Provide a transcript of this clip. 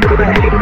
back.